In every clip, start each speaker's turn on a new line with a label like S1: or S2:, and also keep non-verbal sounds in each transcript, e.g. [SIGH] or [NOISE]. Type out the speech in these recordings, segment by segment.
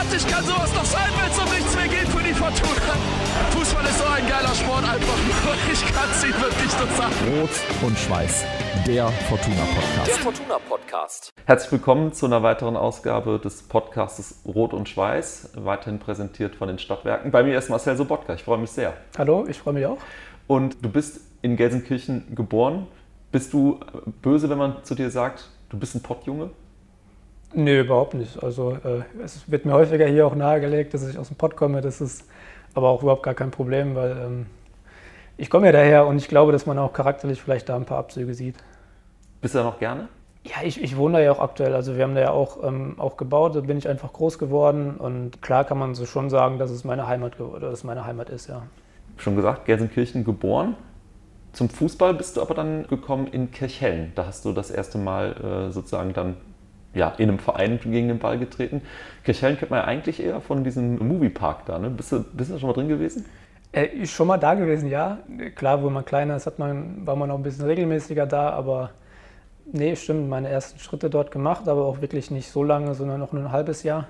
S1: dramatisch kann sowas noch sein, wenn es um nichts mehr geht für die Fortuna? Fußball ist so ein geiler Sport einfach nur. Ich kann es Ihnen wirklich nur sagen.
S2: Rot und Schweiß, der Fortuna Podcast.
S3: Der Fortuna Podcast.
S4: Herzlich willkommen zu einer weiteren Ausgabe des Podcasts Rot und Schweiß, weiterhin präsentiert von den Stadtwerken. Bei mir ist Marcel Sobotka, ich freue mich sehr.
S5: Hallo, ich freue mich auch.
S4: Und du bist in Gelsenkirchen geboren. Bist du böse, wenn man zu dir sagt, du bist ein Pottjunge?
S5: Nee, überhaupt nicht. Also äh, es wird mir häufiger hier auch nahegelegt, dass ich aus dem Pott komme. Das ist aber auch überhaupt gar kein Problem, weil ähm, ich komme ja daher und ich glaube, dass man auch charakterlich vielleicht da ein paar Abzüge sieht.
S4: Bist du da noch gerne?
S5: Ja, ich, ich wohne da ja auch aktuell. Also wir haben da ja auch, ähm, auch gebaut, da bin ich einfach groß geworden und klar kann man so schon sagen, dass es meine Heimat, dass es meine Heimat ist, ja.
S4: Schon gesagt, Gelsenkirchen geboren. Zum Fußball bist du aber dann gekommen in Kirchhellen. Da hast du das erste Mal äh, sozusagen dann ja, in einem Verein gegen den Ball getreten. Kirchhellen kennt man ja eigentlich eher von diesem Moviepark da. Ne? Bist, du, bist du schon mal drin gewesen?
S5: Äh, schon mal da gewesen, ja. Klar, wo man kleiner ist, hat man, war man auch ein bisschen regelmäßiger da, aber nee, stimmt, meine ersten Schritte dort gemacht, aber auch wirklich nicht so lange, sondern noch nur ein halbes Jahr.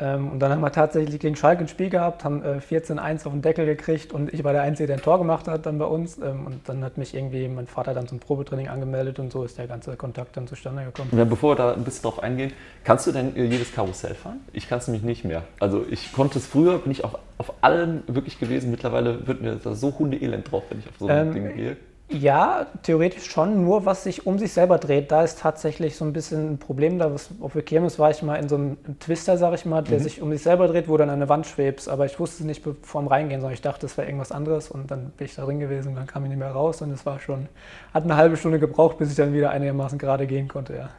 S5: Ähm, und dann haben wir tatsächlich gegen Schalke ein Spiel gehabt, haben 14-1 äh, auf den Deckel gekriegt und ich war der Einzige, der ein Tor gemacht hat dann bei uns. Ähm, und dann hat mich irgendwie mein Vater dann zum Probetraining angemeldet und so ist der ganze Kontakt dann zustande gekommen.
S4: Ja, bevor wir da ein bisschen drauf eingehen, kannst du denn äh, jedes Karussell fahren? Ich kann es nämlich nicht mehr. Also ich konnte es früher, bin ich auf, auf allen wirklich gewesen. Mittlerweile wird mir da so hundeelend drauf, wenn ich auf so ein ähm, Ding gehe.
S5: Ja, theoretisch schon, nur was sich um sich selber dreht. Da ist tatsächlich so ein bisschen ein Problem. Da was, auf der Kirmes war ich mal in so einem Twister, sag ich mal, der mhm. sich um sich selber dreht, wo dann an eine Wand schwebst. Aber ich wusste es nicht vorm Reingehen, sondern ich dachte, das wäre irgendwas anderes. Und dann bin ich da drin gewesen und dann kam ich nicht mehr raus. Und es war schon, hat eine halbe Stunde gebraucht, bis ich dann wieder einigermaßen gerade gehen konnte, ja.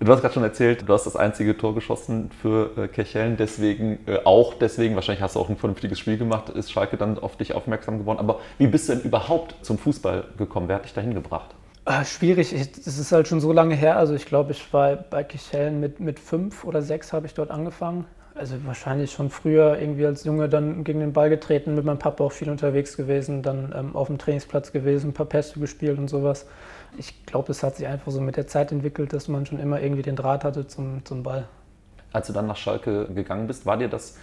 S4: Du hast gerade schon erzählt, du hast das einzige Tor geschossen für äh, Kirchhellen, deswegen äh, auch deswegen, wahrscheinlich hast du auch ein vernünftiges Spiel gemacht, ist Schalke dann auf dich aufmerksam geworden. Aber wie bist du denn überhaupt zum Fußball gekommen? Wer hat dich dahin gebracht?
S5: Äh, schwierig, es ist halt schon so lange her. Also ich glaube, ich war bei Kirchhellen mit, mit fünf oder sechs habe ich dort angefangen. Also wahrscheinlich schon früher irgendwie als Junge dann gegen den Ball getreten, mit meinem Papa auch viel unterwegs gewesen, dann ähm, auf dem Trainingsplatz gewesen, ein paar Pässe gespielt und sowas ich glaube, es hat sich einfach so mit der Zeit entwickelt, dass man schon immer irgendwie den Draht hatte zum, zum Ball.
S4: Als du dann nach Schalke gegangen bist, war dir das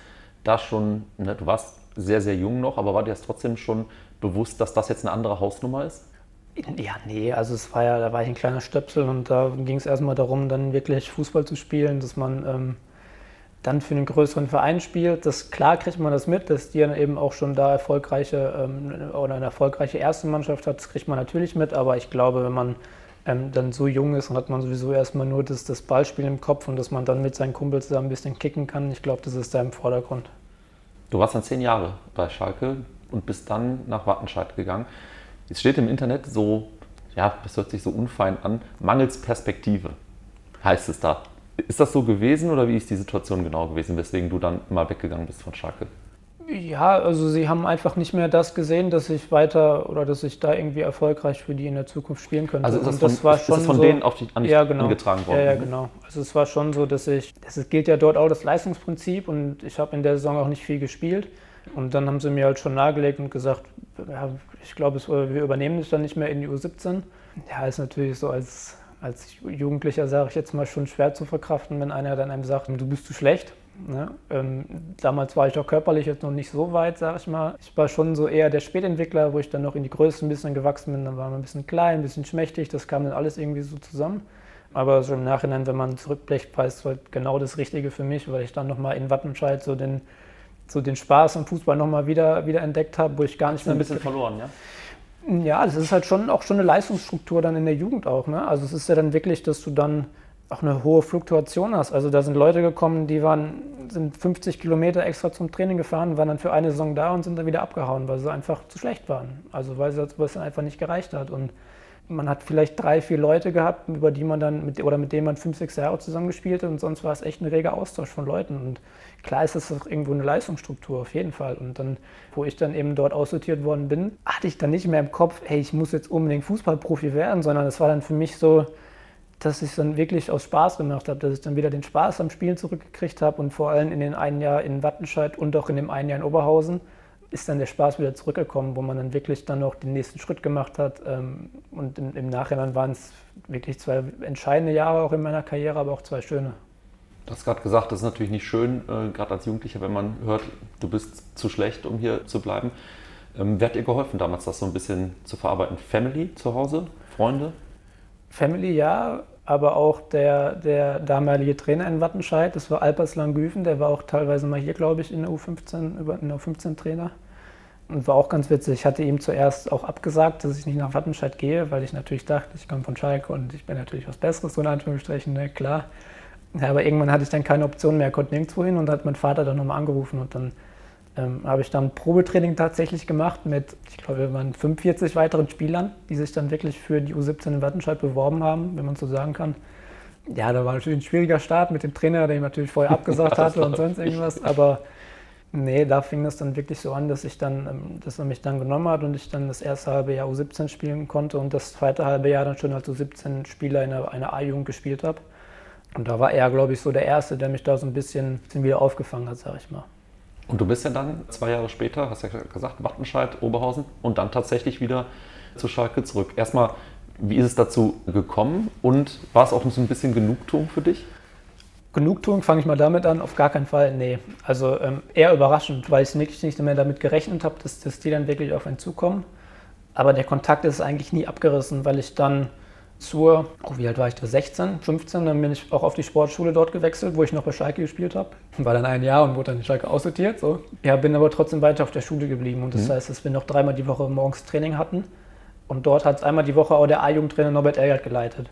S4: da schon, ne, du warst sehr, sehr jung noch, aber war dir das trotzdem schon bewusst, dass das jetzt eine andere Hausnummer ist?
S5: Ja, nee, also es war ja, da war ich ein kleiner Stöpsel und da ging es erstmal darum, dann wirklich Fußball zu spielen, dass man ähm, dann für einen größeren Verein spielt. Das, klar kriegt man das mit, dass die dann eben auch schon da erfolgreiche ähm, oder eine erfolgreiche erste Mannschaft hat, das kriegt man natürlich mit, aber ich glaube, wenn man ähm, dann so jung ist, dann hat man sowieso erstmal nur das, das Ballspiel im Kopf und dass man dann mit seinen Kumpels da ein bisschen kicken kann. Ich glaube, das ist da im Vordergrund.
S4: Du warst dann zehn Jahre bei Schalke und bist dann nach Wattenscheid gegangen. Es steht im Internet so, ja, das hört sich so unfein an, mangels Perspektive heißt es da. Ist das so gewesen oder wie ist die Situation genau gewesen, weswegen du dann mal weggegangen bist von Schalke?
S5: Ja, also sie haben einfach nicht mehr das gesehen, dass ich weiter oder dass ich da irgendwie erfolgreich für die in der Zukunft spielen könnte.
S4: Also ist das, das von, war ist schon das von
S5: so,
S4: denen auf dich an
S5: ja, genau.
S4: angetragen worden?
S5: Ja, ja, genau. Also es war schon so, dass ich, es gilt ja dort auch das Leistungsprinzip und ich habe in der Saison auch nicht viel gespielt. Und dann haben sie mir halt schon nahegelegt und gesagt, ja, ich glaube, wir übernehmen dich dann nicht mehr in die U17. Ja, ist natürlich so als als Jugendlicher, sage ich jetzt mal, schon schwer zu verkraften, wenn einer dann einem sagt, du bist zu schlecht. Ne? Ähm, damals war ich auch körperlich jetzt noch nicht so weit, sage ich mal. Ich war schon so eher der Spätentwickler, wo ich dann noch in die Größe ein bisschen gewachsen bin. Dann war man ein bisschen klein, ein bisschen schmächtig, das kam dann alles irgendwie so zusammen. Aber so im Nachhinein, wenn man zurückblickt, war es halt genau das Richtige für mich, weil ich dann nochmal in Wattenscheid so den, so den Spaß am Fußball nochmal wieder, wieder entdeckt habe, wo ich gar nicht mehr.
S4: ein bisschen verloren, ja?
S5: Ja, das ist halt schon auch schon eine Leistungsstruktur dann in der Jugend auch. Ne? Also es ist ja dann wirklich, dass du dann auch eine hohe Fluktuation hast. Also da sind Leute gekommen, die waren, sind 50 Kilometer extra zum Training gefahren, waren dann für eine Saison da und sind dann wieder abgehauen, weil sie einfach zu schlecht waren. Also weil es dann einfach nicht gereicht hat. Und man hat vielleicht drei, vier Leute gehabt, über die man dann mit, oder mit denen man fünf, sechs Jahre zusammengespielt hat und sonst war es echt ein reger Austausch von Leuten. Und klar ist das auch irgendwo eine Leistungsstruktur, auf jeden Fall. Und dann, wo ich dann eben dort aussortiert worden bin, hatte ich dann nicht mehr im Kopf, hey, ich muss jetzt unbedingt Fußballprofi werden, sondern es war dann für mich so, dass ich es dann wirklich aus Spaß gemacht habe, dass ich dann wieder den Spaß am Spielen zurückgekriegt habe und vor allem in den einen Jahr in Wattenscheid und auch in dem einen Jahr in Oberhausen ist dann der Spaß wieder zurückgekommen, wo man dann wirklich dann noch den nächsten Schritt gemacht hat. Ähm, und im, im Nachhinein waren es wirklich zwei entscheidende Jahre auch in meiner Karriere, aber auch zwei schöne.
S4: Du hast gerade gesagt, das ist natürlich nicht schön, äh, gerade als Jugendlicher, wenn man hört, du bist zu schlecht, um hier zu bleiben. Ähm, wer hat dir geholfen damals, das so ein bisschen zu verarbeiten? Family zu Hause? Freunde?
S5: Family ja, aber auch der, der damalige Trainer in Wattenscheid, das war Alpers Langüven, der war auch teilweise mal hier, glaube ich, in der U15, über, in der U15-Trainer. Und war auch ganz witzig. Ich hatte ihm zuerst auch abgesagt, dass ich nicht nach Wattenscheid gehe, weil ich natürlich dachte, ich komme von Schalke und ich bin natürlich was Besseres, so in Anführungsstrichen, ne, klar. Ja, aber irgendwann hatte ich dann keine Option mehr, konnte nirgendwo hin und hat mein Vater dann nochmal angerufen und dann ähm, habe ich dann Probetraining tatsächlich gemacht mit, ich glaube, wir waren 45 weiteren Spielern, die sich dann wirklich für die U17 in Wattenscheid beworben haben, wenn man so sagen kann. Ja, da war natürlich ein schwieriger Start mit dem Trainer, der ihm natürlich vorher [LAUGHS] abgesagt hatte und sonst irgendwas, aber nee, da fing das dann wirklich so an, dass ich dann, ähm, dass er mich dann genommen hat und ich dann das erste halbe Jahr U17 spielen konnte und das zweite halbe Jahr dann schon als U17-Spieler in einer, A-Jugend gespielt habe. Und da war er, glaube ich, so der Erste, der mich da so ein bisschen, bisschen wieder aufgefangen hat, sag ich mal.
S4: Und du bist ja dann zwei Jahre später, hast ja gesagt, Wattenscheid, Oberhausen und dann tatsächlich wieder zu Schalke zurück. Erstmal, wie ist es dazu gekommen und war es auch so ein bisschen Genugtuung für dich?
S5: Genugtuung fange ich mal damit an, auf gar keinen Fall, nee. Also ähm, eher überraschend, weil ich wirklich nicht mehr damit gerechnet habe, dass, dass die dann wirklich auf einen zukommen. Aber der Kontakt ist eigentlich nie abgerissen, weil ich dann zur, oh, wie alt war ich da, 16, 15, dann bin ich auch auf die Sportschule dort gewechselt, wo ich noch bei Schalke gespielt habe. War dann ein Jahr und wurde dann in Schalke aussortiert. So. Ja, bin aber trotzdem weiter auf der Schule geblieben und das mhm. heißt, dass wir noch dreimal die Woche morgens Training hatten. Und dort hat einmal die Woche auch der A-Jugendtrainer Norbert Elgert geleitet.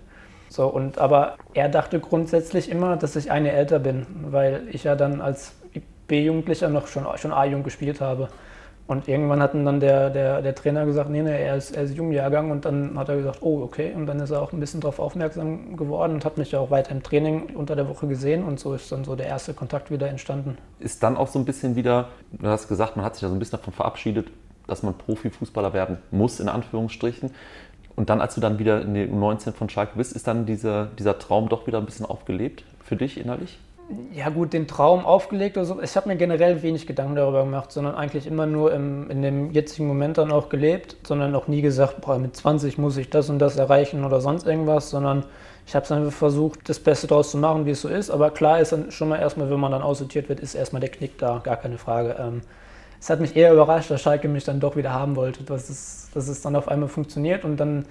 S5: So, und, aber er dachte grundsätzlich immer, dass ich eine älter bin, weil ich ja dann als B-Jugendlicher noch schon, schon A-Jugend gespielt habe. Und irgendwann hat dann der, der, der Trainer gesagt, nee, nee, er ist, er ist Jungjahrgang und dann hat er gesagt, oh, okay. Und dann ist er auch ein bisschen darauf aufmerksam geworden und hat mich ja auch weiter im Training unter der Woche gesehen und so ist dann so der erste Kontakt wieder entstanden.
S4: Ist dann auch so ein bisschen wieder, du hast gesagt, man hat sich ja so ein bisschen davon verabschiedet, dass man Profifußballer werden muss, in Anführungsstrichen. Und dann, als du dann wieder in den U19 von Schalke bist, ist dann dieser, dieser Traum doch wieder ein bisschen aufgelebt für dich innerlich?
S5: Ja gut, den Traum aufgelegt oder so. Ich habe mir generell wenig Gedanken darüber gemacht, sondern eigentlich immer nur im, in dem jetzigen Moment dann auch gelebt, sondern auch nie gesagt, boah, mit 20 muss ich das und das erreichen oder sonst irgendwas, sondern ich habe es einfach versucht, das Beste daraus zu machen, wie es so ist. Aber klar ist dann schon mal erstmal, wenn man dann aussortiert wird, ist erstmal der Knick da, gar keine Frage. Ähm, es hat mich eher überrascht, dass Schalke mich dann doch wieder haben wollte, dass es, dass es dann auf einmal funktioniert und dann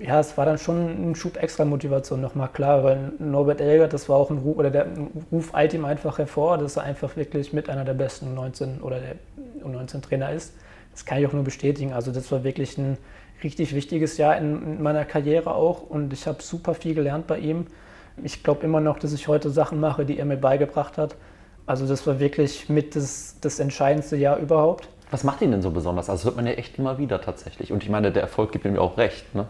S5: ja, es war dann schon ein Schub extra Motivation nochmal klar, weil Norbert Elgert, das war auch ein Ruf, oder der Ruf eilt ihm einfach hervor, dass er einfach wirklich mit einer der besten 19 oder der U19-Trainer ist. Das kann ich auch nur bestätigen. Also das war wirklich ein richtig wichtiges Jahr in, in meiner Karriere auch und ich habe super viel gelernt bei ihm. Ich glaube immer noch, dass ich heute Sachen mache, die er mir beigebracht hat. Also das war wirklich mit das, das entscheidendste Jahr überhaupt.
S4: Was macht ihn denn so besonders? Also das hört man ja echt immer wieder tatsächlich. Und ich meine, der Erfolg gibt ihm ja auch recht. Ne?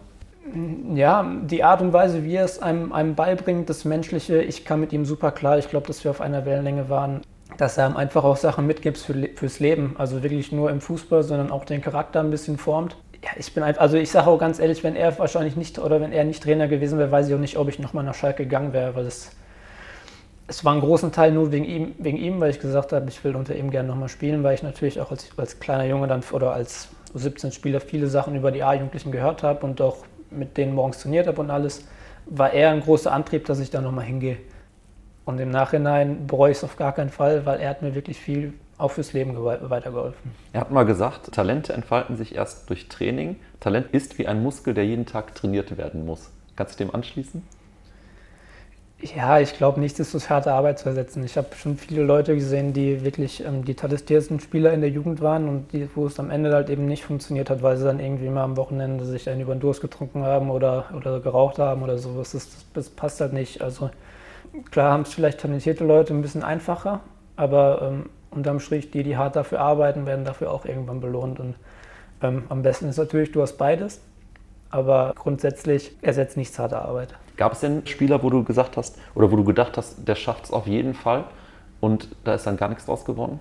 S5: Ja, die Art und Weise, wie er es einem, einem beibringt, das Menschliche, ich kam mit ihm super klar. Ich glaube, dass wir auf einer Wellenlänge waren, dass er ihm einfach auch Sachen mitgibt für, fürs Leben. Also wirklich nur im Fußball, sondern auch den Charakter ein bisschen formt. Ja, ich bin einfach, also ich sage auch ganz ehrlich, wenn er wahrscheinlich nicht oder wenn er nicht Trainer gewesen wäre, weiß ich auch nicht, ob ich nochmal nach Schalke gegangen wäre, weil es, es war ein großen Teil nur wegen ihm, wegen ihm, weil ich gesagt habe, ich will unter ihm gerne nochmal spielen, weil ich natürlich auch als, als kleiner Junge dann oder als 17-Spieler viele Sachen über die A-Jugendlichen gehört habe und auch mit denen morgens trainiert habe und alles, war eher ein großer Antrieb, dass ich da nochmal hingehe. Und im Nachhinein bereue ich es auf gar keinen Fall, weil er hat mir wirklich viel auch fürs Leben weitergeholfen.
S4: Er hat mal gesagt, Talente entfalten sich erst durch Training. Talent ist wie ein Muskel, der jeden Tag trainiert werden muss. Kannst du dem anschließen?
S5: Ja, ich glaube nicht, das harte Arbeit zu ersetzen. Ich habe schon viele Leute gesehen, die wirklich ähm, die talentiertesten Spieler in der Jugend waren und die, wo es am Ende halt eben nicht funktioniert hat, weil sie dann irgendwie mal am Wochenende sich einen über den Durst getrunken haben oder, oder geraucht haben oder sowas. Das, das passt halt nicht. Also klar haben es vielleicht talentierte Leute ein bisschen einfacher, aber ähm, unterm Strich, die, die hart dafür arbeiten, werden dafür auch irgendwann belohnt. Und ähm, am besten ist natürlich, du hast beides, aber grundsätzlich ersetzt nichts harte Arbeit.
S4: Gab es denn Spieler, wo du gesagt hast, oder wo du gedacht hast, der schafft es auf jeden Fall und da ist dann gar nichts draus geworden?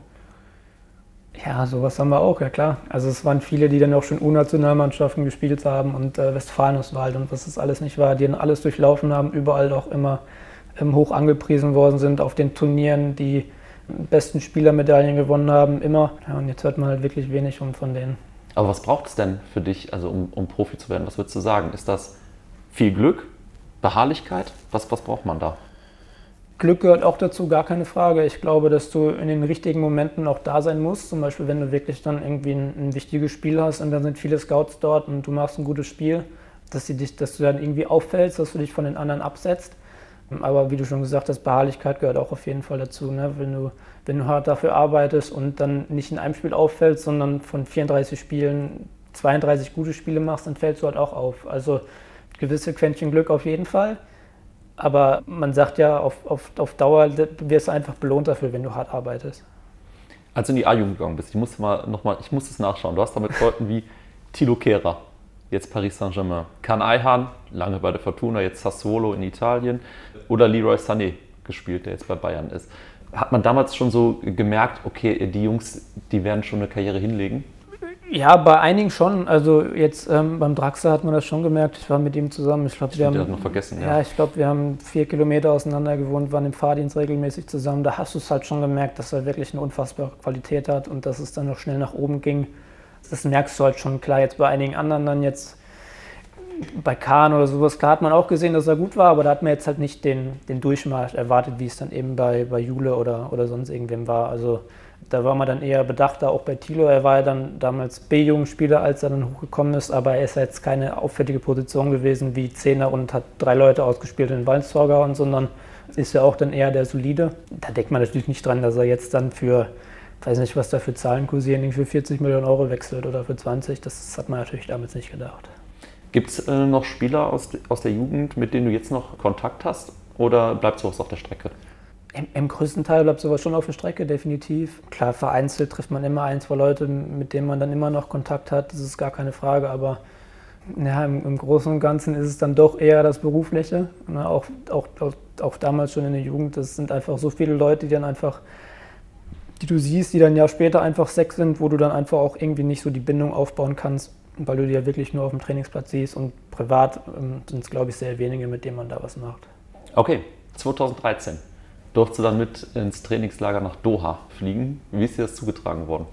S5: Ja, sowas haben wir auch, ja klar. Also es waren viele, die dann auch schon U-Nationalmannschaften gespielt haben und äh, Westfalenwald und was das alles nicht war, die dann alles durchlaufen haben, überall auch immer ähm, hoch angepriesen worden sind auf den Turnieren, die besten Spielermedaillen gewonnen haben, immer. Ja, und jetzt hört man halt wirklich wenig von denen.
S4: Aber was braucht es denn für dich, also um, um Profi zu werden? Was würdest du sagen? Ist das viel Glück? Beharrlichkeit? Was, was braucht man da?
S5: Glück gehört auch dazu, gar keine Frage. Ich glaube, dass du in den richtigen Momenten auch da sein musst. Zum Beispiel, wenn du wirklich dann irgendwie ein, ein wichtiges Spiel hast und dann sind viele Scouts dort und du machst ein gutes Spiel, dass, dich, dass du dann irgendwie auffällst, dass du dich von den anderen absetzt. Aber wie du schon gesagt hast, Beharrlichkeit gehört auch auf jeden Fall dazu. Ne? Wenn, du, wenn du hart dafür arbeitest und dann nicht in einem Spiel auffällst, sondern von 34 Spielen 32 gute Spiele machst, dann fällst du halt auch auf. Also gewisse Quäntchen Glück auf jeden Fall. Aber man sagt ja, auf, auf, auf Dauer wirst du einfach belohnt dafür, wenn du hart arbeitest.
S4: Als du in die A-Jugend gegangen bist, ich muss mal noch mal, ich muss es nachschauen. Du hast da mit Leuten wie Tilo Kehrer, jetzt Paris Saint-Germain, Kan Ayhan, lange bei der Fortuna, jetzt Sassuolo in Italien, oder Leroy Sané gespielt, der jetzt bei Bayern ist. Hat man damals schon so gemerkt, okay, die Jungs, die werden schon eine Karriere hinlegen?
S5: Ja, bei einigen schon. Also jetzt ähm, beim Draxler hat man das schon gemerkt. Ich war mit ihm zusammen. Ich glaube, wir haben
S4: noch vergessen.
S5: Ja, ja ich glaube, wir haben vier Kilometer auseinander gewohnt, waren im Fahrdienst regelmäßig zusammen. Da hast du es halt schon gemerkt, dass er wirklich eine unfassbare Qualität hat und dass es dann noch schnell nach oben ging. Das merkst du halt schon klar. Jetzt bei einigen anderen dann jetzt bei Kahn oder sowas, klar hat man auch gesehen, dass er gut war, aber da hat man jetzt halt nicht den, den Durchmarsch erwartet, wie es dann eben bei, bei Jule oder, oder sonst irgendwem war. Also da war man dann eher bedachter, auch bei Thilo. Er war ja dann damals B-Jugendspieler, als er dann hochgekommen ist, aber er ist ja jetzt keine auffällige Position gewesen wie Zehner und hat drei Leute ausgespielt in Waldstorger und sondern ist ja auch dann eher der solide. Da denkt man natürlich nicht dran, dass er jetzt dann für, weiß nicht, was da für Zahlen kursieren, für 40 Millionen Euro wechselt oder für 20. Das hat man natürlich damals nicht gedacht.
S4: Gibt es äh, noch Spieler aus, aus der Jugend, mit denen du jetzt noch Kontakt hast oder bleibt sowas auf der Strecke?
S5: Im, Im, größten Teil bleibt sowas schon auf der Strecke, definitiv. Klar, vereinzelt trifft man immer ein, zwei Leute, mit denen man dann immer noch Kontakt hat, das ist gar keine Frage, aber ja, im, im Großen und Ganzen ist es dann doch eher das Berufliche. Ne? Auch, auch, auch, auch, damals schon in der Jugend, das sind einfach so viele Leute, die dann einfach, die du siehst, die dann ja später einfach Sex sind, wo du dann einfach auch irgendwie nicht so die Bindung aufbauen kannst, weil du die ja wirklich nur auf dem Trainingsplatz siehst und privat ähm, sind es, glaube ich, sehr wenige, mit denen man da was macht.
S4: Okay, 2013 durfte du dann mit ins Trainingslager nach Doha fliegen. Wie ist dir das zugetragen worden?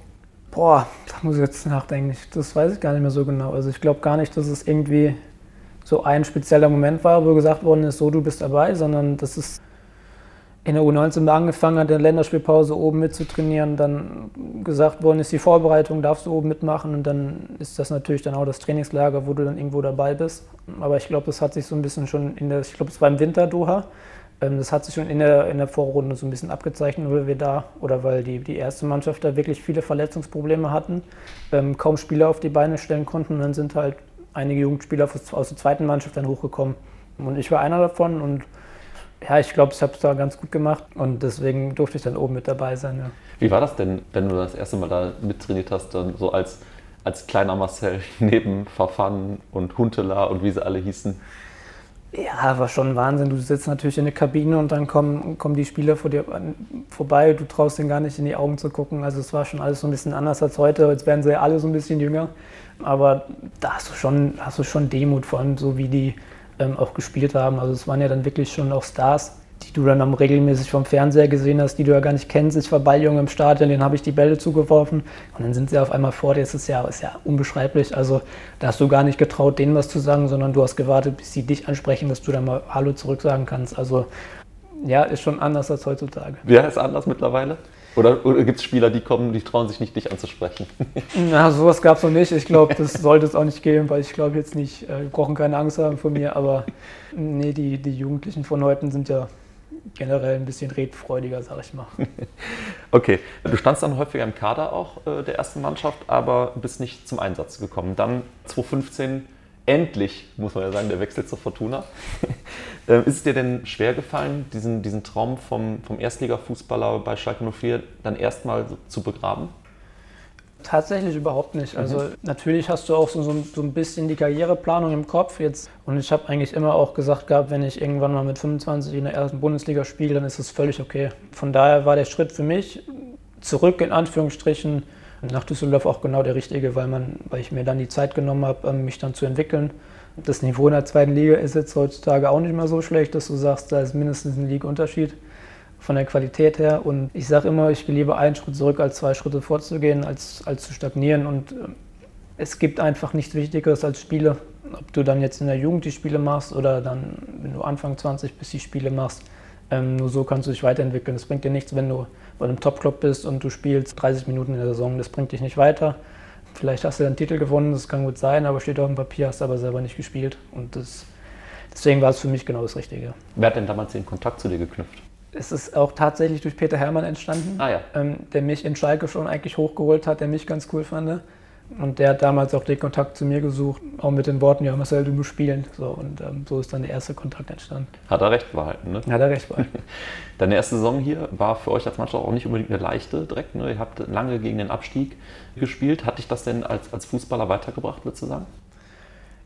S5: Boah, da muss ich jetzt nachdenken. Das weiß ich gar nicht mehr so genau. Also ich glaube gar nicht, dass es irgendwie so ein spezieller Moment war, wo gesagt worden ist, so du bist dabei, sondern dass es in der U19 angefangen hat, in der Länderspielpause oben mitzutrainieren, dann gesagt worden ist, die Vorbereitung darfst du oben mitmachen und dann ist das natürlich dann auch das Trainingslager, wo du dann irgendwo dabei bist. Aber ich glaube, das hat sich so ein bisschen schon in der, ich glaube, es war im Winter Doha, das hat sich schon in der, in der Vorrunde so ein bisschen abgezeichnet, weil wir da oder weil die, die erste Mannschaft da wirklich viele Verletzungsprobleme hatten, ähm, kaum Spieler auf die Beine stellen konnten. Und dann sind halt einige Jugendspieler aus der zweiten Mannschaft dann hochgekommen. Und ich war einer davon und ja, ich glaube, ich habe es da ganz gut gemacht und deswegen durfte ich dann oben mit dabei sein. Ja.
S4: Wie war das denn, wenn du das erste Mal da mittrainiert hast, dann so als, als kleiner Marcel [LAUGHS] neben Verfahren und Huntela und wie sie alle hießen?
S5: Ja, war schon Wahnsinn. Du sitzt natürlich in der Kabine und dann kommen, kommen die Spieler vor dir vorbei. Du traust denen gar nicht in die Augen zu gucken. Also es war schon alles so ein bisschen anders als heute. Jetzt werden sie ja alle so ein bisschen jünger. Aber da hast du schon, hast du schon Demut, vor allem so wie die ähm, auch gespielt haben. Also es waren ja dann wirklich schon auch Stars die du dann regelmäßig vom Fernseher gesehen hast, die du ja gar nicht kennst. Ich war Balljunge im Stadion, denen habe ich die Bälle zugeworfen und dann sind sie auf einmal vor dir. Das ist ja, ist ja unbeschreiblich. Also da hast du gar nicht getraut, denen was zu sagen, sondern du hast gewartet, bis sie dich ansprechen, dass du dann mal Hallo zurück sagen kannst. Also ja, ist schon anders als heutzutage.
S4: Ja, ist anders mittlerweile? Oder, oder gibt es Spieler, die kommen, die trauen sich nicht, dich anzusprechen? [LAUGHS]
S5: Na, sowas gab es noch nicht. Ich glaube, das sollte es auch nicht geben, weil ich glaube jetzt nicht, äh, brauchen keine Angst haben vor mir, aber nee, die, die Jugendlichen von heute sind ja generell ein bisschen redfreudiger, sag ich mal. [LAUGHS]
S4: okay, du standst dann häufiger im Kader auch äh, der ersten Mannschaft, aber bist nicht zum Einsatz gekommen. Dann 2015 endlich, muss man ja sagen, der Wechsel zur Fortuna. [LAUGHS] äh, ist es dir denn schwer gefallen, diesen, diesen Traum vom, vom Erstliga-Fußballer bei Schalke 04 dann erstmal zu begraben?
S5: Tatsächlich überhaupt nicht. Mhm. Also natürlich hast du auch so, so, so, ein bisschen die Karriereplanung im Kopf jetzt. Und ich habe eigentlich immer auch gesagt gehabt, wenn ich irgendwann mal mit 25 in der ersten Bundesliga spiele, dann ist es völlig okay. Von daher war der Schritt für mich zurück in Anführungsstrichen nach Düsseldorf auch genau der richtige, weil, man, weil ich mir dann die Zeit genommen habe, ähm, mich dann zu entwickeln. Das Niveau in der zweiten Liga ist jetzt heutzutage auch nicht mehr so schlecht, dass du sagst, da ist mindestens ein League-Unterschied von der Qualität her. Und ich sage immer, ich gehe lieber einen Schritt zurück, als zwei Schritte vorzugehen, als, als zu stagnieren. Und ähm, es gibt einfach nichts Wichtigeres als Spiele. Ob du dann jetzt in der Jugend die Spiele machst oder dann, wenn du Anfang 20 bist, die Spiele machst. Ähm, nur so kannst du dich weiterentwickeln. Es bringt dir nichts, wenn du bei einem Top-Club bist und du spielst 30 Minuten in der Saison. Das bringt dich nicht weiter. Vielleicht hast du einen Titel gewonnen, das kann gut sein, aber steht auf dem Papier, hast aber selber nicht gespielt. Und das, deswegen war es für mich genau das Richtige.
S4: Wer hat denn damals den Kontakt zu dir geknüpft?
S5: Es ist auch tatsächlich durch Peter Hermann entstanden,
S4: Ah ja.
S5: ähm, der mich in Schalke schon eigentlich hochgeholt hat, der mich ganz cool fand. Und der hat damals auch den Kontakt zu mir gesucht, auch mit den Worten, ja Marcel, du musst spielen. So, und ähm, so ist dann der erste Kontakt entstanden.
S4: Hat er recht behalten, ne?
S5: Hat er recht bei. [LAUGHS]
S4: Deine erste Saison hier war für euch als Mannschaft auch nicht unbedingt eine leichte direkt. Ne? Ihr habt lange gegen den Abstieg gespielt. Hat dich das denn als, als Fußballer weitergebracht, würdest du sagen?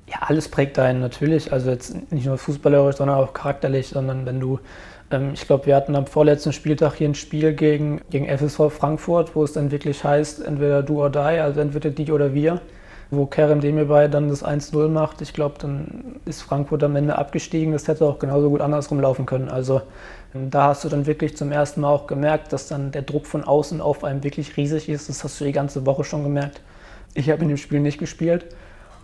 S5: Ja, alles prägt einen natürlich. Also jetzt nicht nur fußballerisch, sondern auch charakterlich, sondern wenn du, ich glaube, wir hatten am vorletzten Spieltag hier ein Spiel gegen, gegen FSV Frankfurt, wo es dann wirklich heißt, entweder du oder die, also entweder die oder wir, wo Kerem Demirbay dann das 1-0 macht. Ich glaube, dann ist Frankfurt am Ende abgestiegen. Das hätte auch genauso gut andersrum laufen können. Also ähm, da hast du dann wirklich zum ersten Mal auch gemerkt, dass dann der Druck von außen auf einem wirklich riesig ist. Das hast du die ganze Woche schon gemerkt. Ich habe in dem Spiel nicht gespielt.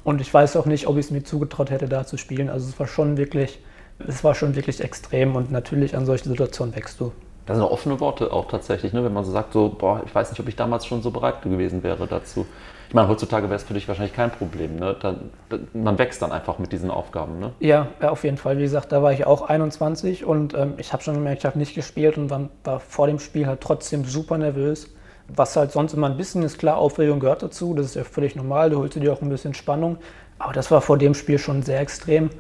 S5: Und ich weiß auch nicht, ob ich es mir zugetraut hätte, da zu spielen. Also es war schon wirklich, es war schon wirklich extrem und natürlich an solche Situationen wächst du.
S4: Das sind offene Worte auch tatsächlich, ne? wenn man so sagt, so, boah, ich weiß nicht, ob ich damals schon so bereit gewesen wäre dazu. Ich meine, heutzutage wäre es für dich wahrscheinlich kein Problem. Ne? Da, da, man wächst dann einfach mit diesen Aufgaben. Ne?
S5: Ja, ja, auf jeden Fall. Wie gesagt, da war ich auch 21 und ähm, ich habe schon gemerkt, ich habe nicht gespielt und war, war vor dem Spiel halt trotzdem super nervös. Was halt sonst immer ein bisschen ist, klar, Aufregung gehört dazu, das ist ja völlig normal, du holst dir auch ein bisschen Spannung. Aber das war vor dem Spiel schon sehr extrem.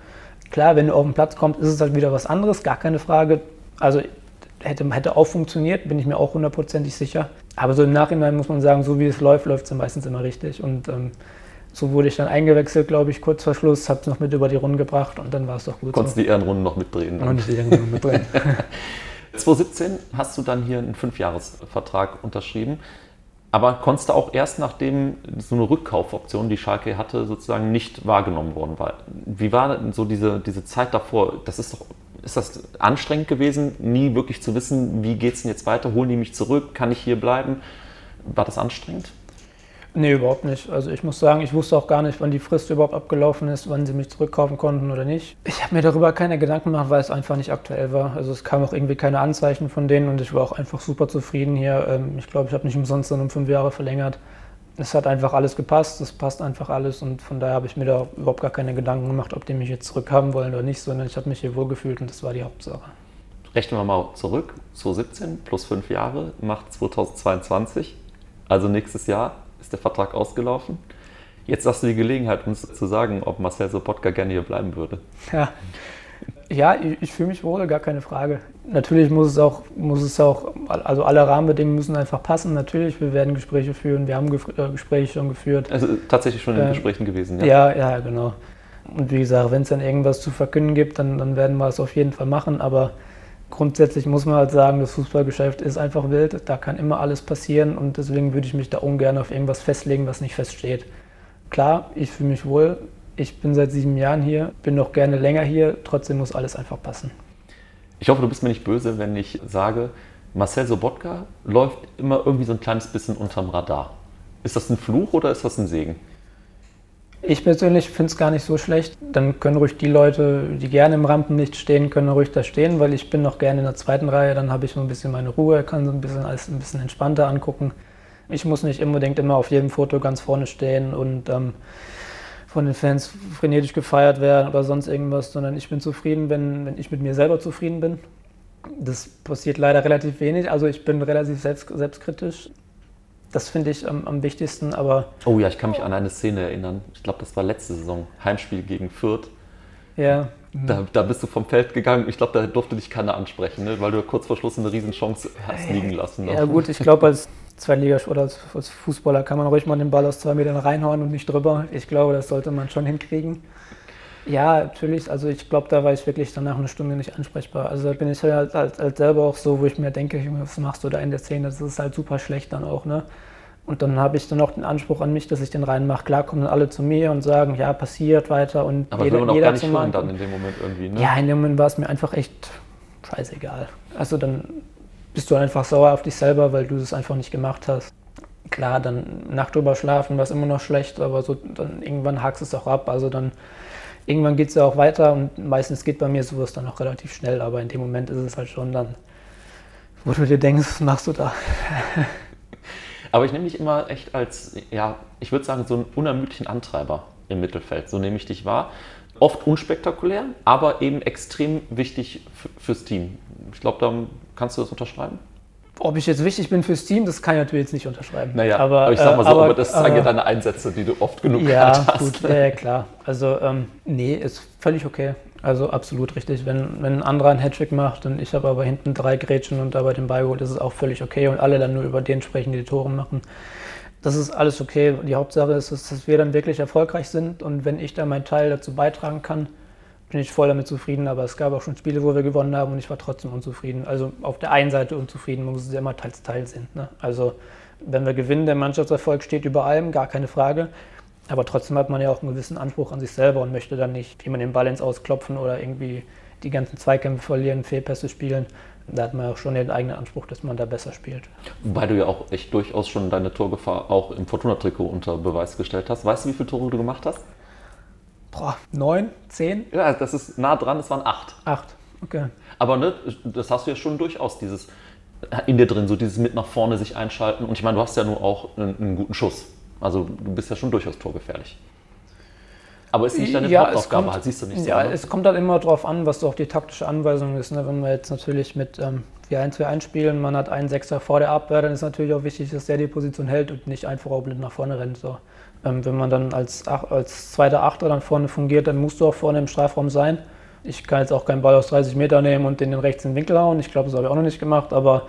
S5: Klar, wenn du auf den Platz kommst, ist es halt wieder was anderes, gar keine Frage. Also hätte, hätte auch funktioniert, bin ich mir auch hundertprozentig sicher. Aber so im Nachhinein muss man sagen, so wie es läuft, läuft es meistens immer richtig. Und ähm, so wurde ich dann eingewechselt, glaube ich, kurz vor Schluss, habe es noch mit über die Runde gebracht und dann war es doch gut.
S4: Konntest
S5: so.
S4: die Ehrenrunde noch mitdrehen.
S5: Und ich irgendwo mit drin.
S4: 2017 hast du dann hier einen Fünfjahresvertrag unterschrieben, aber konntest auch erst nachdem so eine Rückkaufoption, die Schalke hatte, sozusagen nicht wahrgenommen worden war. Wie war denn so diese, diese Zeit davor? Das ist doch, ist das anstrengend gewesen, nie wirklich zu wissen, wie geht es denn jetzt weiter? Holen die mich zurück? Kann ich hier bleiben? War das anstrengend?
S5: Nee, überhaupt nicht. Also ich muss sagen, ich wusste auch gar nicht, wann die Frist überhaupt abgelaufen ist, wann sie mich zurückkaufen konnten oder nicht. Ich habe mir darüber keine Gedanken gemacht, weil es einfach nicht aktuell war. Also es kam auch irgendwie keine Anzeichen von denen und ich war auch einfach super zufrieden hier. Ähm, Ich glaube, ich habe nicht umsonst dann um fünf Jahre verlängert. Es hat einfach alles gepasst, es passt einfach alles und von daher habe ich mir da überhaupt gar keine Gedanken gemacht, ob die mich jetzt zurückhaben wollen oder nicht, sondern ich habe mich hier wohlgefühlt und das war die Hauptsache.
S4: Rechnen wir mal zurück, 2017 plus fünf Jahre macht 2022, also nächstes Jahr ist der Vertrag ausgelaufen. Jetzt hast du die Gelegenheit, uns zu sagen, ob Marcel Sobotka gerne hier bleiben würde.
S5: Ja, ja ich, ich fühle mich wohl, gar keine Frage. Natürlich muss es auch, muss es auch, also alle Rahmenbedingungen müssen einfach passen. Natürlich, wir werden Gespräche führen, wir haben äh, Gespräche schon geführt.
S4: Also tatsächlich schon in
S5: Ähm,
S4: Gesprächen gewesen.
S5: Ja, ja, genau. Und wie gesagt, wenn es dann irgendwas zu verkünden gibt, dann, dann werden wir es auf jeden Fall machen. Aber grundsätzlich muss man halt sagen, das Fußballgeschäft ist einfach wild. Da kann immer alles passieren und deswegen würde ich mich da ungern auf irgendwas festlegen, was nicht feststeht. Klar, ich fühle mich wohl. Ich bin seit sieben Jahren hier, bin noch gerne länger hier. Trotzdem muss alles einfach passen.
S4: Ich hoffe, du bist mir nicht böse, wenn ich sage, Marcel Sobotka läuft immer irgendwie so ein kleines bisschen unterm Radar. Ist das ein Fluch oder ist das ein Segen?
S5: Ich persönlich finde es gar nicht so schlecht. Dann können ruhig die Leute, die gerne im Rampenlicht stehen, können ruhig da stehen, weil ich bin noch gerne in der zweiten Reihe. Dann habe ich so ein bisschen meine Ruhe, kann so ein bisschen alles ein bisschen entspannter angucken. Ich muss nicht unbedingt immer auf jedem Foto ganz vorne stehen und ähm, von den Fans frenetisch gefeiert werden oder sonst irgendwas, sondern ich bin zufrieden, wenn, wenn ich mit mir selber zufrieden bin. Das passiert leider relativ wenig. Also ich bin relativ selbst, selbstkritisch. Das finde ich am, am wichtigsten, aber
S4: Oh ja, ich kann mich an eine Szene erinnern. Ich glaube, das war letzte Saison. Heimspiel gegen Fürth.
S5: ja,
S4: Da, da bist du vom Feld gegangen. Ich glaube, da durfte dich keiner ansprechen, ne? weil du kurz vor Schluss eine Riesenchance hast liegen lassen. Ne?
S5: Ja gut, ich glaube als Zweitliga oder als, als Fußballer kann man ruhig mal den Ball aus zwei Metern reinhauen und nicht drüber. Ich glaube, das sollte man schon hinkriegen. Ja, natürlich. Also ich glaube, da war ich wirklich danach eine Stunde nicht ansprechbar. Also da bin ich halt, halt, halt selber auch so, wo ich mir denke, Junge, was machst du da in der Szene? Das ist halt super schlecht dann auch, ne? Und dann habe ich dann auch den Anspruch an mich, dass ich den reinmache. Klar kommen dann alle zu mir und sagen, ja, passiert weiter und
S4: Aber das will man auch gar nicht hören dann in dem Moment irgendwie. Ne?
S5: Ja, in dem Moment war es mir einfach echt scheißegal. Also dann bist du einfach sauer auf dich selber, weil du es einfach nicht gemacht hast. Klar, dann Nacht drüber schlafen war es immer noch schlecht, aber so dann irgendwann hakst du es auch ab. Also dann irgendwann geht es ja auch weiter und meistens geht bei mir sowas dann auch relativ schnell, aber in dem Moment ist es halt schon dann, wo du dir denkst, was machst du da? [LAUGHS]
S4: Aber ich nehme dich immer echt als, ja, ich würde sagen, so einen unermüdlichen Antreiber im Mittelfeld. So nehme ich dich wahr. Oft unspektakulär, aber eben extrem wichtig fürs Team. Ich glaube, da kannst du das unterschreiben.
S5: Ob ich jetzt wichtig bin fürs Team, das kann ich natürlich jetzt nicht unterschreiben.
S4: Naja, aber, aber ich sag mal so, äh, aber, aber das zeigen ja deine Einsätze, die du oft genug
S5: ja, hast. Gut, ja, gut, klar. Also, ähm, nee, ist völlig okay. Also absolut richtig. Wenn, wenn ein anderer einen Hattrick macht und ich habe aber hinten drei Grätschen und dabei den Ball geholt, ist es auch völlig okay und alle dann nur über den sprechen, die die Tore machen. Das ist alles okay. Die Hauptsache ist, dass wir dann wirklich erfolgreich sind und wenn ich da meinen Teil dazu beitragen kann, bin ich voll damit zufrieden. Aber es gab auch schon Spiele, wo wir gewonnen haben und ich war trotzdem unzufrieden. Also auf der einen Seite unzufrieden, muss es ja immer teils teils sind. Ne? Also wenn wir gewinnen, der Mannschaftserfolg steht über allem, gar keine Frage. Aber trotzdem hat man ja auch einen gewissen Anspruch an sich selber und möchte dann nicht man den ins Ausklopfen oder irgendwie die ganzen Zweikämpfe verlieren, Fehlpässe spielen. Da hat man ja auch schon den eigenen Anspruch, dass man da besser spielt.
S4: Wobei du ja auch echt durchaus schon deine Torgefahr auch im Fortuna-Trikot unter Beweis gestellt hast. Weißt du, wie viele Tore du gemacht hast?
S5: Boah, neun, zehn?
S4: Ja, das ist nah dran, es waren acht.
S5: Acht, okay.
S4: Aber ne, das hast du ja schon durchaus, dieses in dir drin, so dieses mit nach vorne sich einschalten. Und ich meine, du hast ja nur auch einen, einen guten Schuss. Also du bist ja schon durchaus torgefährlich. Aber ist nicht deine ja, Hauptaufgabe, kommt,
S5: halt, siehst du nicht so. Ja, ne? es kommt halt immer darauf an, was auch die taktische Anweisung ist. Ne? Wenn wir jetzt natürlich mit ähm, 4-1-2-1 spielen, man hat einen Sechser vor der Abwehr, dann ist natürlich auch wichtig, dass der die Position hält und nicht einfach auch blind nach vorne rennt. So. Ähm, wenn man dann als, als zweiter Achter dann vorne fungiert, dann musst du auch vorne im Strafraum sein. Ich kann jetzt auch keinen Ball aus 30 Meter nehmen und den rechts in den Winkel hauen. Ich glaube, das habe ich auch noch nicht gemacht, aber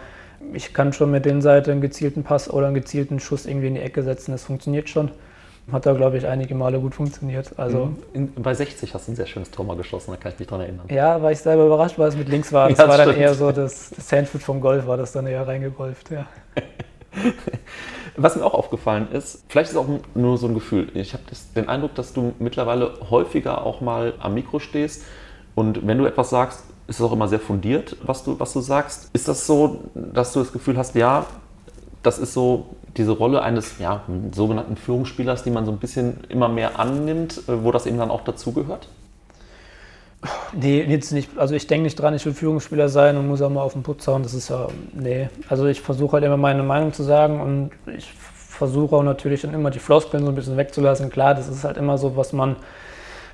S5: ich kann schon mit den Seite einen gezielten Pass oder einen gezielten Schuss irgendwie in die Ecke setzen. Das funktioniert schon. Hat da, glaube ich, einige Male gut funktioniert. Also
S4: mhm. in, bei 60 hast du ein sehr schönes Tor mal geschossen, da kann ich mich dran erinnern.
S5: Ja, war ich selber überrascht, weil es mit links war. [LAUGHS] Das, ja, das war dann eher so das, das Handfoot vom Golf, war das dann eher reingegolft, ja. [LAUGHS]
S4: Was mir auch aufgefallen ist, vielleicht ist es auch nur so ein Gefühl. Ich habe den Eindruck, dass du mittlerweile häufiger auch mal am Mikro stehst und wenn du etwas sagst, ist es auch immer sehr fundiert, was du, was du sagst. Ist das so, dass du das Gefühl hast, ja, das ist so diese Rolle eines ja, sogenannten Führungsspielers, die man so ein bisschen immer mehr annimmt, äh, wo das eben dann auch dazugehört?
S5: Nee, jetzt nicht. Also ich denke nicht dran, ich will Führungsspieler sein und muss auch mal auf den Putz hauen. Das ist ja, nee. Also ich versuche halt immer meine Meinung zu sagen und ich versuche auch natürlich dann immer die Floskeln so ein bisschen wegzulassen. Klar, das ist halt immer so, was man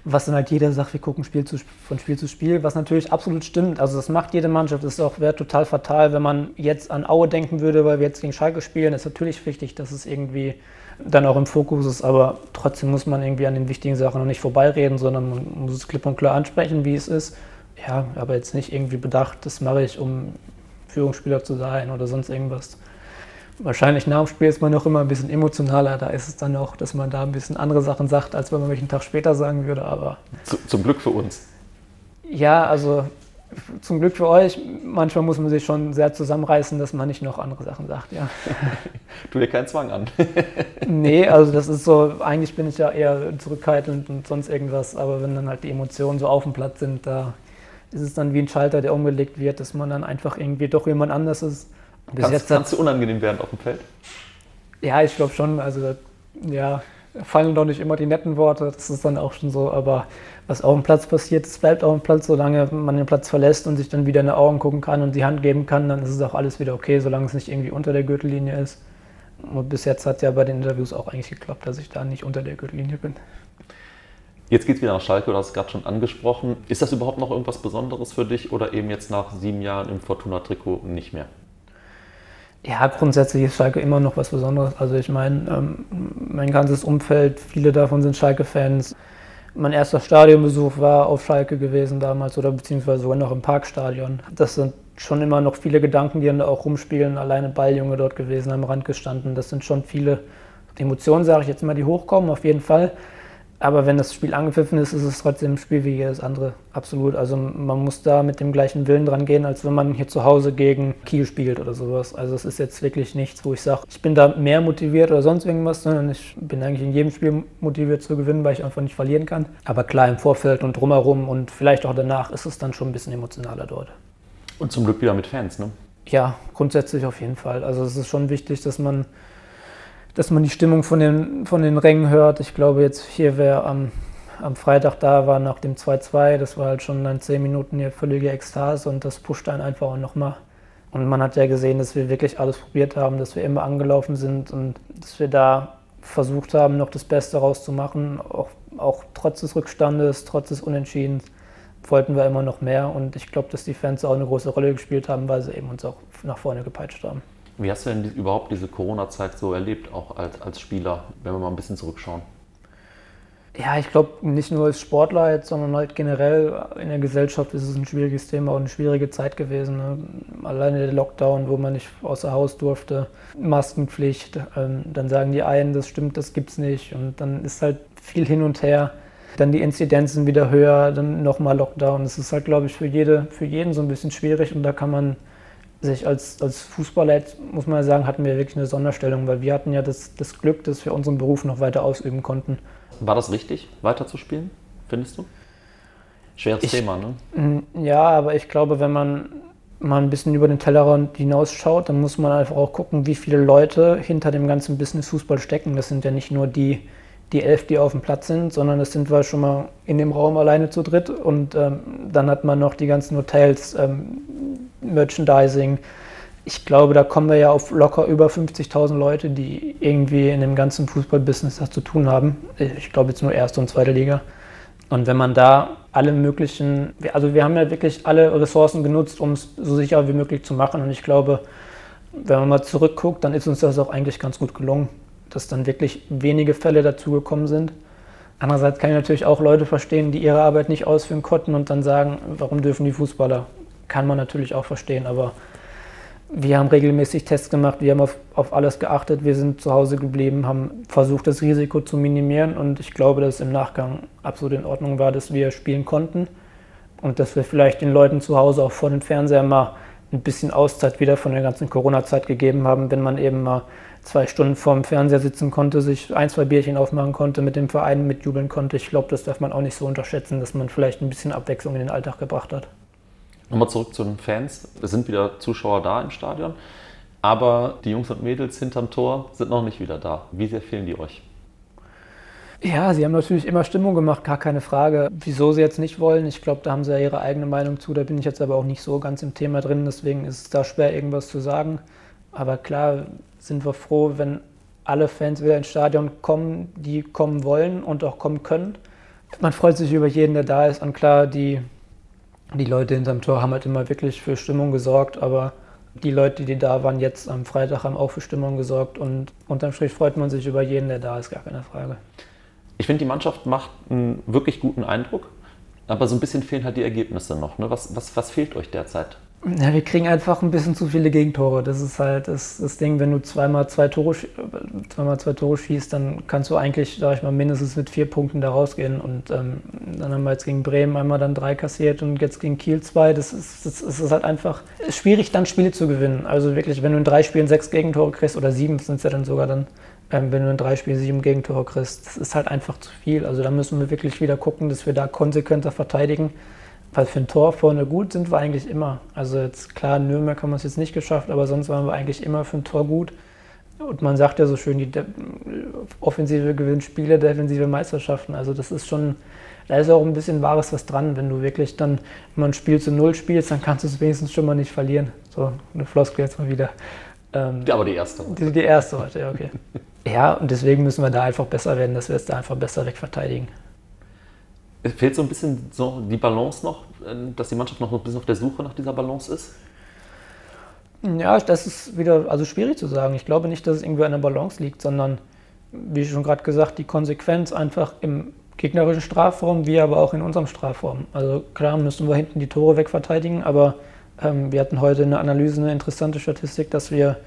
S5: was dann halt jeder sagt, wir gucken Spiel zu, von Spiel zu Spiel, was natürlich absolut stimmt. Also das macht jede Mannschaft. Das wäre total fatal, wenn man jetzt an Aue denken würde, weil wir jetzt gegen Schalke spielen. Das ist natürlich wichtig, dass es irgendwie dann auch im Fokus ist, aber trotzdem muss man irgendwie an den wichtigen Sachen noch nicht vorbeireden, sondern man muss es klipp und klar ansprechen, wie es ist. Ja, aber jetzt nicht irgendwie bedacht, das mache ich, um Führungsspieler zu sein oder sonst irgendwas. Wahrscheinlich nach dem Spiel ist man noch immer ein bisschen emotionaler. Da ist es dann auch, dass man da ein bisschen andere Sachen sagt, als wenn man mich einen Tag später sagen würde. Aber
S4: Zu, zum Glück für uns.
S5: Ja, also zum Glück für euch. Manchmal muss man sich schon sehr zusammenreißen, dass man nicht noch andere Sachen sagt. Ja. [LAUGHS]
S4: tu dir keinen Zwang an. [LAUGHS]
S5: nee, also das ist so, eigentlich bin ich ja eher zurückhaltend und sonst irgendwas. Aber wenn dann halt die Emotionen so auf dem Platz sind, da ist es dann wie ein Schalter, der umgelegt wird, dass man dann einfach irgendwie doch jemand anders ist.
S4: Bis kannst, jetzt kannst du unangenehm werden auf dem Feld?
S5: Ja, ich glaube schon. Also, ja, fallen doch nicht immer die netten Worte, das ist dann auch schon so. Aber was auf dem Platz passiert, das bleibt auf dem Platz, solange man den Platz verlässt und sich dann wieder in die Augen gucken kann und die Hand geben kann, dann ist es auch alles wieder okay, solange es nicht irgendwie unter der Gürtellinie ist. Und bis jetzt hat ja bei den Interviews auch eigentlich geklappt, dass ich da nicht unter der Gürtellinie bin.
S4: Jetzt geht es wieder nach Schalke, du hast es gerade schon angesprochen. Ist das überhaupt noch irgendwas Besonderes für dich oder eben jetzt nach sieben Jahren im Fortuna-Trikot nicht mehr?
S5: Ja, grundsätzlich ist Schalke immer noch was Besonderes. Also ich meine, ähm, mein ganzes Umfeld, viele davon sind Schalke-Fans. Mein erster Stadionbesuch war auf Schalke gewesen damals oder beziehungsweise sogar noch im Parkstadion. Das sind schon immer noch viele Gedanken, die dann da auch rumspielen. Alleine Balljunge dort gewesen, am Rand gestanden. Das sind schon viele Emotionen, sage ich jetzt mal, die hochkommen, auf jeden Fall. Aber wenn das Spiel angepfiffen ist, ist es trotzdem ein Spiel wie jedes andere. Absolut. Also man muss da mit dem gleichen Willen dran gehen, als wenn man hier zu Hause gegen Kiel spielt oder sowas. Also es ist jetzt wirklich nichts, wo ich sage, ich bin da mehr motiviert oder sonst irgendwas, sondern ich bin eigentlich in jedem Spiel motiviert zu gewinnen, weil ich einfach nicht verlieren kann. Aber klar, im Vorfeld und drumherum und vielleicht auch danach ist es dann schon ein bisschen emotionaler dort.
S4: Und zum Glück wieder mit Fans, ne?
S5: Ja, grundsätzlich auf jeden Fall. Also es ist schon wichtig, dass man dass man die Stimmung von den, von den Rängen hört. Ich glaube, jetzt hier wäre am am Freitag da war nach dem 2-2, das war halt schon dann zehn Minuten hier völlige Ekstase und das pusht einen einfach auch nochmal. Und man hat ja gesehen, dass wir wirklich alles probiert haben, dass wir immer angelaufen sind und dass wir da versucht haben, noch das Beste rauszumachen, auch, auch trotz des Rückstandes, trotz des Unentschiedens wollten wir immer noch mehr und ich glaube, dass die Fans auch eine große Rolle gespielt haben, weil sie eben uns auch nach vorne gepeitscht haben.
S4: Wie hast du denn überhaupt diese Corona-Zeit so erlebt, auch als, als Spieler, wenn wir mal ein bisschen zurückschauen?
S5: Ja, ich glaube, nicht nur als Sportler jetzt, sondern halt generell in der Gesellschaft ist es ein schwieriges Thema und eine schwierige Zeit gewesen. Ne? Alleine der Lockdown, wo man nicht außer Haus durfte, Maskenpflicht, ähm, dann sagen die einen, das stimmt, das gibt's nicht. Und dann ist halt viel hin und her. Dann die Inzidenzen wieder höher, dann nochmal Lockdown. Das ist halt, glaube ich, für, jede, für jeden so ein bisschen schwierig und da kann man sich als, als Fußballer, muss man sagen, hatten wir wirklich eine Sonderstellung, weil wir hatten ja das, das Glück, dass wir unseren Beruf noch weiter ausüben konnten.
S4: War das richtig, weiterzuspielen, findest du? Schweres ich, Thema,
S5: ne? Ja, aber ich glaube, wenn man mal ein bisschen über den Tellerrand hinausschaut, dann muss man einfach auch gucken, wie viele Leute hinter dem ganzen Business Fußball stecken. Das sind ja nicht nur die, die elf, die auf dem Platz sind, sondern das sind wir schon mal in dem Raum alleine zu dritt und ähm, dann hat man noch die ganzen Hotels, ähm, Merchandising. Ich glaube, da kommen wir ja auf locker über 50.000 Leute, die irgendwie in dem ganzen Fußballbusiness das zu tun haben. Ich glaube jetzt nur erste und zweite Liga. Und wenn man da alle möglichen, also wir haben ja wirklich alle Ressourcen genutzt, um es so sicher wie möglich zu machen. Und ich glaube, wenn man mal zurückguckt, dann ist uns das auch eigentlich ganz gut gelungen, dass dann wirklich wenige Fälle dazugekommen sind. Andererseits kann ich natürlich auch Leute verstehen, die ihre Arbeit nicht ausführen konnten und dann sagen, warum dürfen die Fußballer? Kann man natürlich auch verstehen, aber wir haben regelmäßig Tests gemacht, wir haben auf, auf alles geachtet, wir sind zu Hause geblieben, haben versucht, das Risiko zu minimieren und ich glaube, dass es im Nachgang absolut in Ordnung war, dass wir spielen konnten und dass wir vielleicht den Leuten zu Hause auch vor dem Fernseher mal ein bisschen Auszeit wieder von der ganzen Corona-Zeit gegeben haben, wenn man eben mal zwei Stunden vorm Fernseher sitzen konnte, sich ein, zwei Bierchen aufmachen konnte, mit dem Verein mitjubeln konnte. Ich glaube, das darf man auch nicht so unterschätzen, dass man vielleicht ein bisschen Abwechslung in den Alltag gebracht hat.
S4: Nochmal zurück zu den Fans. Es sind wieder Zuschauer da im Stadion, aber die Jungs und Mädels hinterm Tor sind noch nicht wieder da. Wie sehr fehlen die euch?
S5: Ja, sie haben natürlich immer Stimmung gemacht, gar keine Frage. Wieso sie jetzt nicht wollen, ich glaube, da haben sie ja ihre eigene Meinung zu. Da bin ich jetzt aber auch nicht so ganz im Thema drin, deswegen ist es da schwer, irgendwas zu sagen. Aber klar sind wir froh, wenn alle Fans wieder ins Stadion kommen, die kommen wollen und auch kommen können. Man freut sich über jeden, der da ist. Und klar, die die Leute hinterm Tor haben halt immer wirklich für Stimmung gesorgt, aber die Leute, die da waren jetzt am Freitag, haben auch für Stimmung gesorgt und unterm Strich freut man sich über jeden, der da ist, gar keine Frage.
S4: Ich finde, die Mannschaft macht einen wirklich guten Eindruck, aber so ein bisschen fehlen halt die Ergebnisse noch. Ne? Was, was, was fehlt euch derzeit?
S5: Ja, wir kriegen einfach ein bisschen zu viele Gegentore. Das ist halt das, das Ding, wenn du zweimal zwei, Tore, zweimal zwei Tore schießt, dann kannst du eigentlich, sag ich mal, mindestens mit vier Punkten da rausgehen. Und ähm, dann haben wir jetzt gegen Bremen einmal dann drei kassiert und jetzt gegen Kiel zwei. Das ist, das, das ist halt einfach schwierig, dann Spiele zu gewinnen. Also wirklich, wenn du in drei Spielen sechs Gegentore kriegst, oder sieben sind es ja dann sogar dann, wenn du in drei Spielen sieben Gegentore kriegst, das ist halt einfach zu viel. Also da müssen wir wirklich wieder gucken, dass wir da konsequenter verteidigen. Weil für ein Tor vorne gut sind wir eigentlich immer. Also jetzt klar, Nürnberg haben wir es jetzt nicht geschafft, aber sonst waren wir eigentlich immer für ein Tor gut. Und man sagt ja so schön, die Offensive gewinnt Spiele, Defensive Meisterschaften. Also das ist schon, da ist auch ein bisschen Wahres was dran. Wenn du wirklich dann mal ein Spiel zu Null spielst, dann kannst du es wenigstens schon mal nicht verlieren. So, eine Floskel jetzt mal wieder.
S4: Ähm, aber die erste.
S5: Die, die erste heute, ja, okay. [LAUGHS] ja, und deswegen müssen wir da einfach besser werden, dass wir es da einfach besser wegverteidigen.
S4: Es fehlt so ein bisschen so die Balance noch, äh, dass die Mannschaft noch ein bisschen auf der Suche nach dieser Balance ist?
S5: Ja, das ist wieder also schwierig zu sagen. Ich glaube nicht, dass es irgendwie an der Balance liegt, sondern wie schon gerade gesagt, die Konsequenz einfach im gegnerischen Strafraum, wie aber auch in unserem Strafraum. Also klar müssen wir hinten die Tore wegverteidigen, aber wir hatten heute in der Analyse eine interessante Statistik, dass wir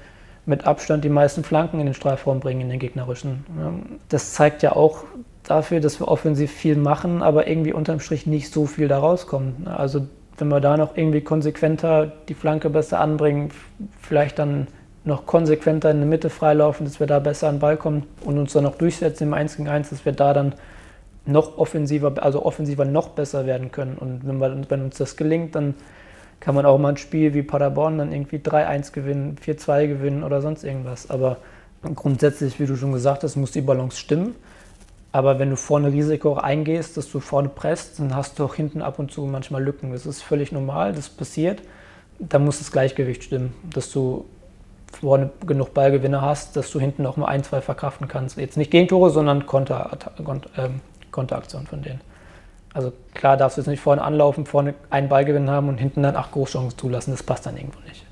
S5: mit Abstand die meisten Flanken in den Strafraum bringen, in den gegnerischen. Das zeigt ja auch, dafür, dass wir offensiv viel machen, aber irgendwie unterm Strich nicht so viel da rauskommt. Also wenn wir da noch irgendwie konsequenter die Flanke besser anbringen, vielleicht dann noch konsequenter in der Mitte freilaufen, dass wir da besser an den Ball kommen und uns dann noch durchsetzen im 1 gegen 1, dass wir da dann noch offensiver, also offensiver noch besser werden können. Und wenn, wir, wenn uns das gelingt, dann kann man auch mal ein Spiel wie Paderborn dann irgendwie 3-1 gewinnen, 4-2 gewinnen oder sonst irgendwas. Aber grundsätzlich, wie du schon gesagt hast, muss die Balance stimmen. Aber wenn du vorne Risiko eingehst, dass du vorne presst, dann hast du auch hinten ab und zu manchmal Lücken. Das ist völlig normal, das passiert. Da muss das Gleichgewicht stimmen, dass du vorne genug Ballgewinne hast, dass du hinten auch mal ein, zwei verkraften kannst. Jetzt nicht Gegentore, sondern Konter, ähm, Konteraktion von denen. Also klar darfst du jetzt nicht vorne anlaufen, vorne einen Ballgewinn haben und hinten dann acht Großchancen zulassen. Das passt dann irgendwo nicht.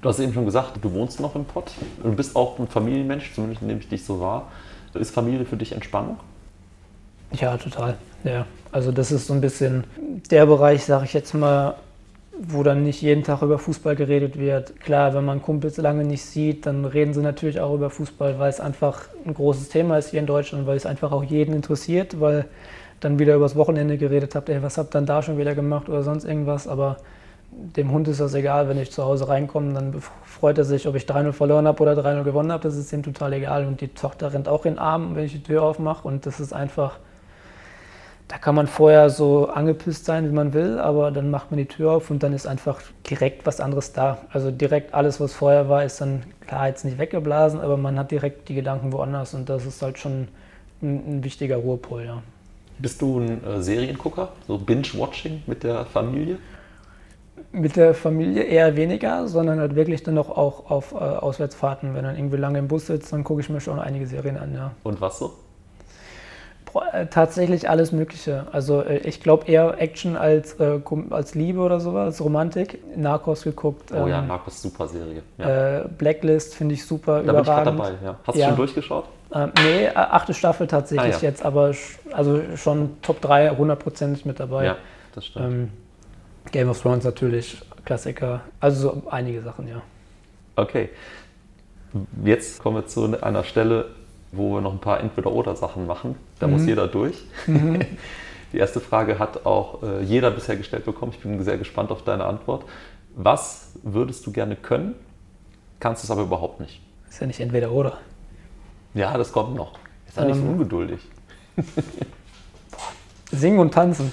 S4: Du hast eben schon gesagt, du wohnst noch im Pott. Du bist auch ein Familienmensch, zumindest indem ich dich so war. Ist Familie für dich Entspannung?
S5: Ja, total. Ja. Also das ist so ein bisschen der Bereich, sage ich jetzt mal, wo dann nicht jeden Tag über Fußball geredet wird. Klar, wenn man Kumpels lange nicht sieht, dann reden sie natürlich auch über Fußball, weil es einfach ein großes Thema ist hier in Deutschland, weil es einfach auch jeden interessiert, weil dann wieder übers Wochenende geredet habt, ey, was habt ihr dann da schon wieder gemacht oder sonst irgendwas, aber dem Hund ist das egal, wenn ich zu Hause reinkomme, dann freut er sich, ob ich 3-0 verloren habe oder 3-0 gewonnen habe, das ist ihm total egal und die Tochter rennt auch in den Arm, wenn ich die Tür aufmache und das ist einfach, da kann man vorher so angepisst sein, wie man will, aber dann macht man die Tür auf und dann ist einfach direkt was anderes da. Also direkt alles, was vorher war, ist dann klar jetzt nicht weggeblasen, aber man hat direkt die Gedanken woanders und das ist halt schon ein, ein wichtiger Ruhepol, ja.
S4: Bist du ein äh, Seriengucker, so Binge-Watching mit der Familie?
S5: Mit der Familie eher weniger, sondern halt wirklich dann noch auch auf äh, Auswärtsfahrten. Wenn dann irgendwie lange im Bus sitzt, dann gucke ich mir schon einige Serien an, ja.
S4: Und was so?
S5: Äh, tatsächlich alles Mögliche. Also äh, ich glaube eher Action als, äh, als Liebe oder sowas, als Romantik. Narcos geguckt.
S4: Oh ähm, ja, Narcos, super Serie.
S5: Ja. Äh, Blacklist finde ich super,
S4: da
S5: überragend.
S4: Bin ich dabei, ja. Hast du ja. schon durchgeschaut?
S5: Ähm, nee, achte Staffel tatsächlich ah, ja. jetzt, aber also schon Top 3 hundertprozentig mit dabei.
S4: Ja, das stimmt. Ähm,
S5: Game of Thrones natürlich, Klassiker. Also so einige Sachen, ja.
S4: Okay. Jetzt kommen wir zu einer Stelle, wo wir noch ein paar Entweder-Oder-Sachen machen. Da mhm. muss jeder durch. Mhm. [LAUGHS] Die erste Frage hat auch äh, jeder bisher gestellt bekommen. Ich bin sehr gespannt auf deine Antwort. Was würdest du gerne können, kannst es aber überhaupt nicht?
S5: Ist ja nicht entweder oder.
S4: Ja, das kommt noch. Ist ja nicht so ähm. ungeduldig. [LAUGHS]
S5: Singen und tanzen.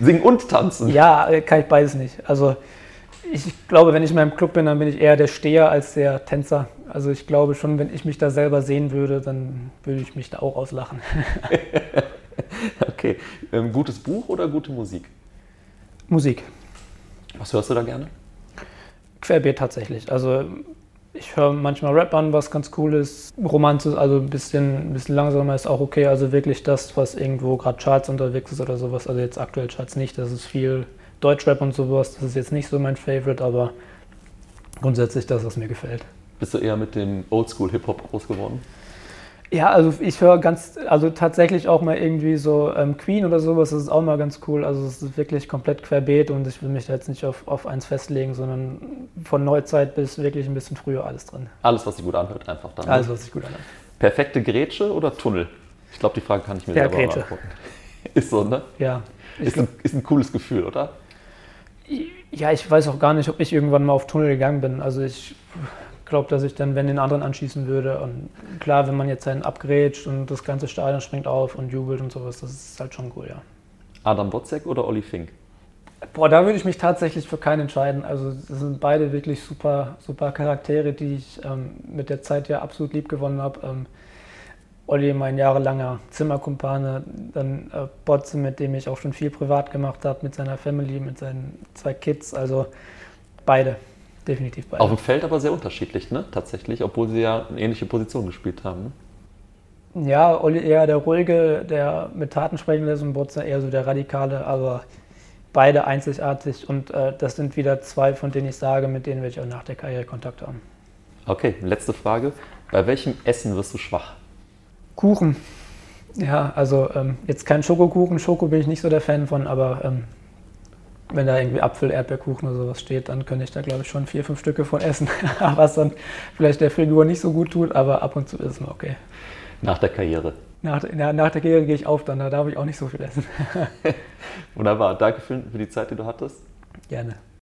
S4: Singen und tanzen?
S5: Ja, äh, kann ich beides nicht. Also ich glaube, wenn ich in meinem Club bin, dann bin ich eher der Steher als der Tänzer. Also ich glaube schon, wenn ich mich da selber sehen würde, dann würde ich mich da auch auslachen. [LAUGHS]
S4: okay. Ähm, gutes Buch oder gute Musik?
S5: Musik.
S4: Was hörst du da gerne?
S5: Querbeet tatsächlich. Also ich höre manchmal Rap an, was ganz cool ist. Romanze, also ein bisschen, ein bisschen langsamer ist auch okay. Also wirklich das, was irgendwo gerade Charts unterwegs ist oder sowas. Also jetzt aktuell Charts nicht. Das ist viel Deutschrap und sowas. Das ist jetzt nicht so mein Favorite, aber grundsätzlich das, was mir gefällt.
S4: Bist du eher mit dem Oldschool-Hip-Hop groß geworden?
S5: Ja, also ich höre ganz, also tatsächlich auch mal irgendwie so ähm, Queen oder sowas, das ist auch mal ganz cool. Also es ist wirklich komplett querbeet und ich will mich da jetzt nicht auf, auf eins festlegen, sondern von Neuzeit bis wirklich ein bisschen früher alles drin.
S4: Alles, was sich gut anhört, einfach dann.
S5: Alles, was sich gut anhört.
S4: Perfekte Grätsche oder Tunnel? Ich glaube, die Frage kann ich mir
S5: ja,
S4: selber
S5: Grätsche. beantworten. [LAUGHS]
S4: Ist so, ne?
S5: Ja.
S4: Ist ein, ist ein cooles Gefühl, oder?
S5: Ja, ich weiß auch gar nicht, ob ich irgendwann mal auf Tunnel gegangen bin. Also ich glaube, dass ich dann, wenn den anderen anschießen würde. Und klar, wenn man jetzt einen abgrätscht und das ganze Stadion springt auf und jubelt und sowas, das ist halt schon cool, ja.
S4: Adam Botzek oder Olli Fink?
S5: Boah, da würde ich mich tatsächlich für keinen entscheiden. Also das sind beide wirklich super, super Charaktere, die ich ähm, mit der Zeit ja absolut lieb gewonnen habe. Ähm, Olli, mein jahrelanger Zimmerkumpane, dann äh, Botze, mit dem ich auch schon viel privat gemacht habe, mit seiner Family, mit seinen zwei Kids. Also beide definitiv beide.
S4: Auf dem Feld aber sehr unterschiedlich, ne? Tatsächlich, obwohl sie ja eine ähnliche Position gespielt haben.
S5: Ne? Ja, Olli eher der ruhige, der mit Taten sprechen lässt und Botzer eher so der radikale, aber beide einzigartig und äh, das sind wieder zwei, von denen ich sage, mit denen werde ich auch nach der Karriere Kontakt haben.
S4: Okay, letzte Frage. Bei welchem Essen wirst du schwach?
S5: Kuchen. Ja, also ähm, jetzt kein Schokokuchen. Schoko bin ich nicht so der Fan von, aber ähm, wenn da irgendwie Apfel, Erdbeerkuchen oder sowas steht, dann könnte ich da glaube ich schon vier, fünf Stücke von essen, [LAUGHS] was dann vielleicht der Figur nicht so gut tut, aber ab und zu ist es mir okay.
S4: Nach der Karriere.
S5: Nach, ja, nach der Karriere gehe ich auf, dann da darf ich auch nicht so viel essen. [LAUGHS]
S4: Wunderbar, danke für, für die Zeit, die du hattest.
S5: Gerne.